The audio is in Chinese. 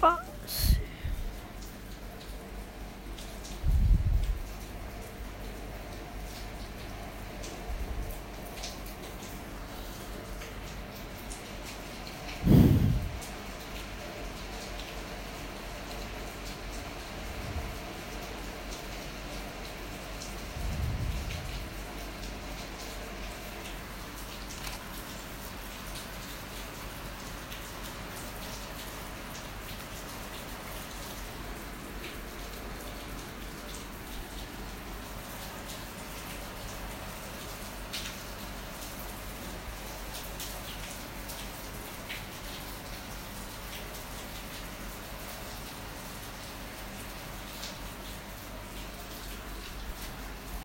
爸